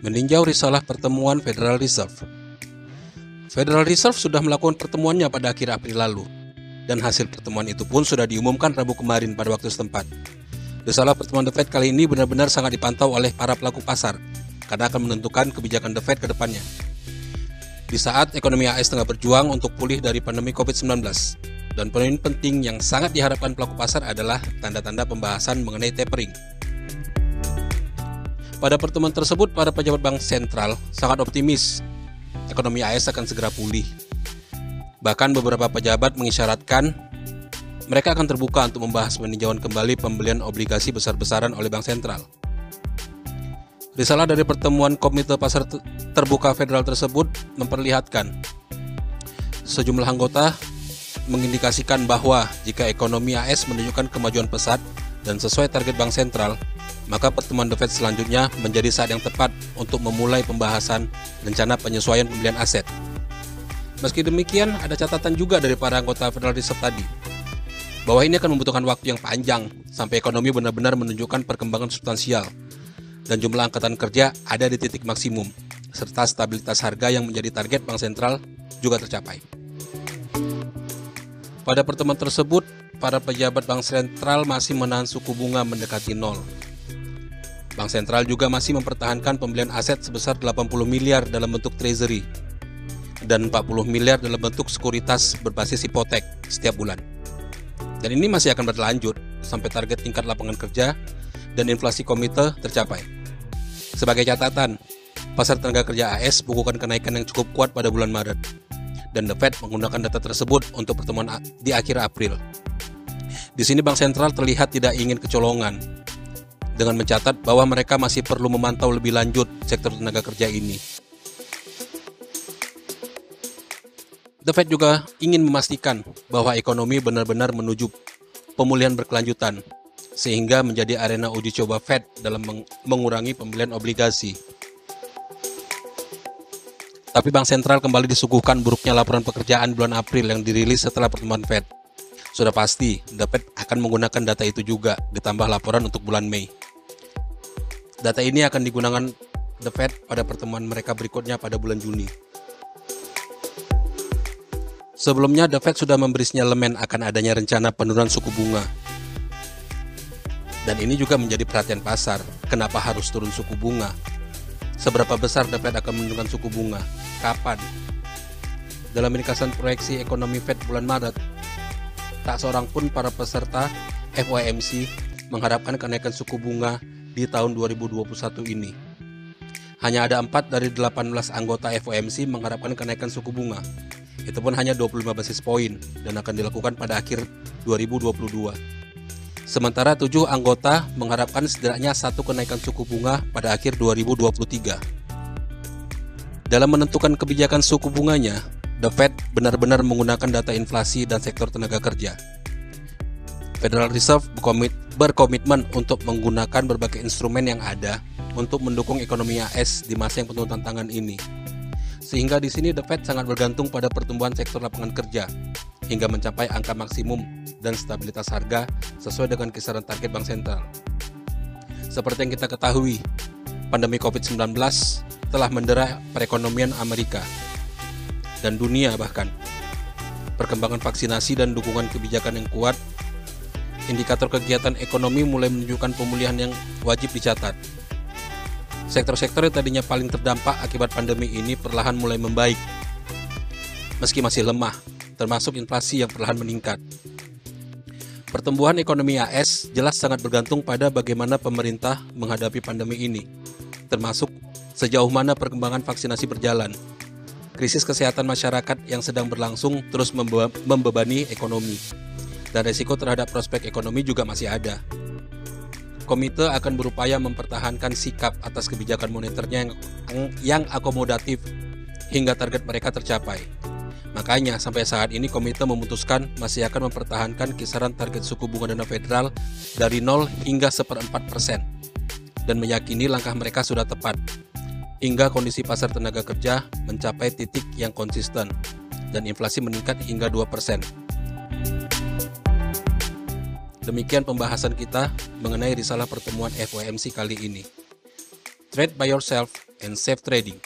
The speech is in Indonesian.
meninjau risalah pertemuan Federal Reserve. Federal Reserve sudah melakukan pertemuannya pada akhir April lalu, dan hasil pertemuan itu pun sudah diumumkan Rabu kemarin pada waktu setempat. Risalah pertemuan The Fed kali ini benar-benar sangat dipantau oleh para pelaku pasar, karena akan menentukan kebijakan The Fed ke depannya. Di saat ekonomi AS tengah berjuang untuk pulih dari pandemi COVID-19, dan poin penting yang sangat diharapkan pelaku pasar adalah tanda-tanda pembahasan mengenai tapering. Pada pertemuan tersebut, para pejabat bank sentral sangat optimis ekonomi AS akan segera pulih. Bahkan beberapa pejabat mengisyaratkan mereka akan terbuka untuk membahas peninjauan kembali pembelian obligasi besar-besaran oleh bank sentral. Risalah dari pertemuan Komite Pasar Terbuka Federal tersebut memperlihatkan sejumlah anggota mengindikasikan bahwa jika ekonomi AS menunjukkan kemajuan pesat dan sesuai target bank sentral, maka pertemuan The Fed selanjutnya menjadi saat yang tepat untuk memulai pembahasan rencana penyesuaian pembelian aset. Meski demikian, ada catatan juga dari para anggota Federal Reserve tadi, bahwa ini akan membutuhkan waktu yang panjang sampai ekonomi benar-benar menunjukkan perkembangan substansial dan jumlah angkatan kerja ada di titik maksimum, serta stabilitas harga yang menjadi target bank sentral juga tercapai. Pada pertemuan tersebut, para pejabat bank sentral masih menahan suku bunga mendekati nol Bank sentral juga masih mempertahankan pembelian aset sebesar 80 miliar dalam bentuk treasury dan 40 miliar dalam bentuk sekuritas berbasis hipotek setiap bulan. Dan ini masih akan berlanjut sampai target tingkat lapangan kerja dan inflasi komite tercapai. Sebagai catatan, pasar tenaga kerja AS bukukan kenaikan yang cukup kuat pada bulan Maret. Dan The Fed menggunakan data tersebut untuk pertemuan di akhir April. Di sini bank sentral terlihat tidak ingin kecolongan dengan mencatat bahwa mereka masih perlu memantau lebih lanjut sektor tenaga kerja ini. The Fed juga ingin memastikan bahwa ekonomi benar-benar menuju pemulihan berkelanjutan, sehingga menjadi arena uji coba Fed dalam mengurangi pembelian obligasi. Tapi Bank Sentral kembali disuguhkan buruknya laporan pekerjaan bulan April yang dirilis setelah pertemuan Fed. Sudah pasti, The Fed akan menggunakan data itu juga, ditambah laporan untuk bulan Mei. Data ini akan digunakan The Fed pada pertemuan mereka berikutnya pada bulan Juni. Sebelumnya, The Fed sudah memberi sinyalemen akan adanya rencana penurunan suku bunga. Dan ini juga menjadi perhatian pasar. Kenapa harus turun suku bunga? Seberapa besar The Fed akan menurunkan suku bunga? Kapan? Dalam ringkasan proyeksi ekonomi Fed bulan Maret, tak seorang pun para peserta FOMC mengharapkan kenaikan suku bunga di tahun 2021 ini. Hanya ada 4 dari 18 anggota FOMC mengharapkan kenaikan suku bunga. Itu pun hanya 25 basis poin dan akan dilakukan pada akhir 2022. Sementara 7 anggota mengharapkan setidaknya satu kenaikan suku bunga pada akhir 2023. Dalam menentukan kebijakan suku bunganya, The Fed benar-benar menggunakan data inflasi dan sektor tenaga kerja. Federal Reserve berkomit, berkomitmen untuk menggunakan berbagai instrumen yang ada untuk mendukung ekonomi AS di masa yang penuh tantangan ini. Sehingga di sini The Fed sangat bergantung pada pertumbuhan sektor lapangan kerja hingga mencapai angka maksimum dan stabilitas harga sesuai dengan kisaran target bank sentral. Seperti yang kita ketahui, pandemi COVID-19 telah mendera perekonomian Amerika dan dunia bahkan. Perkembangan vaksinasi dan dukungan kebijakan yang kuat indikator kegiatan ekonomi mulai menunjukkan pemulihan yang wajib dicatat. Sektor-sektor yang tadinya paling terdampak akibat pandemi ini perlahan mulai membaik. Meski masih lemah, termasuk inflasi yang perlahan meningkat. Pertumbuhan ekonomi AS jelas sangat bergantung pada bagaimana pemerintah menghadapi pandemi ini, termasuk sejauh mana perkembangan vaksinasi berjalan. Krisis kesehatan masyarakat yang sedang berlangsung terus membebani ekonomi dan resiko terhadap prospek ekonomi juga masih ada. Komite akan berupaya mempertahankan sikap atas kebijakan moneternya yang, yang akomodatif hingga target mereka tercapai. Makanya sampai saat ini komite memutuskan masih akan mempertahankan kisaran target suku bunga dana federal dari 0 hingga seperempat persen dan meyakini langkah mereka sudah tepat hingga kondisi pasar tenaga kerja mencapai titik yang konsisten dan inflasi meningkat hingga 2 persen. Demikian pembahasan kita mengenai risalah pertemuan FOMC kali ini. Trade by yourself and safe trading.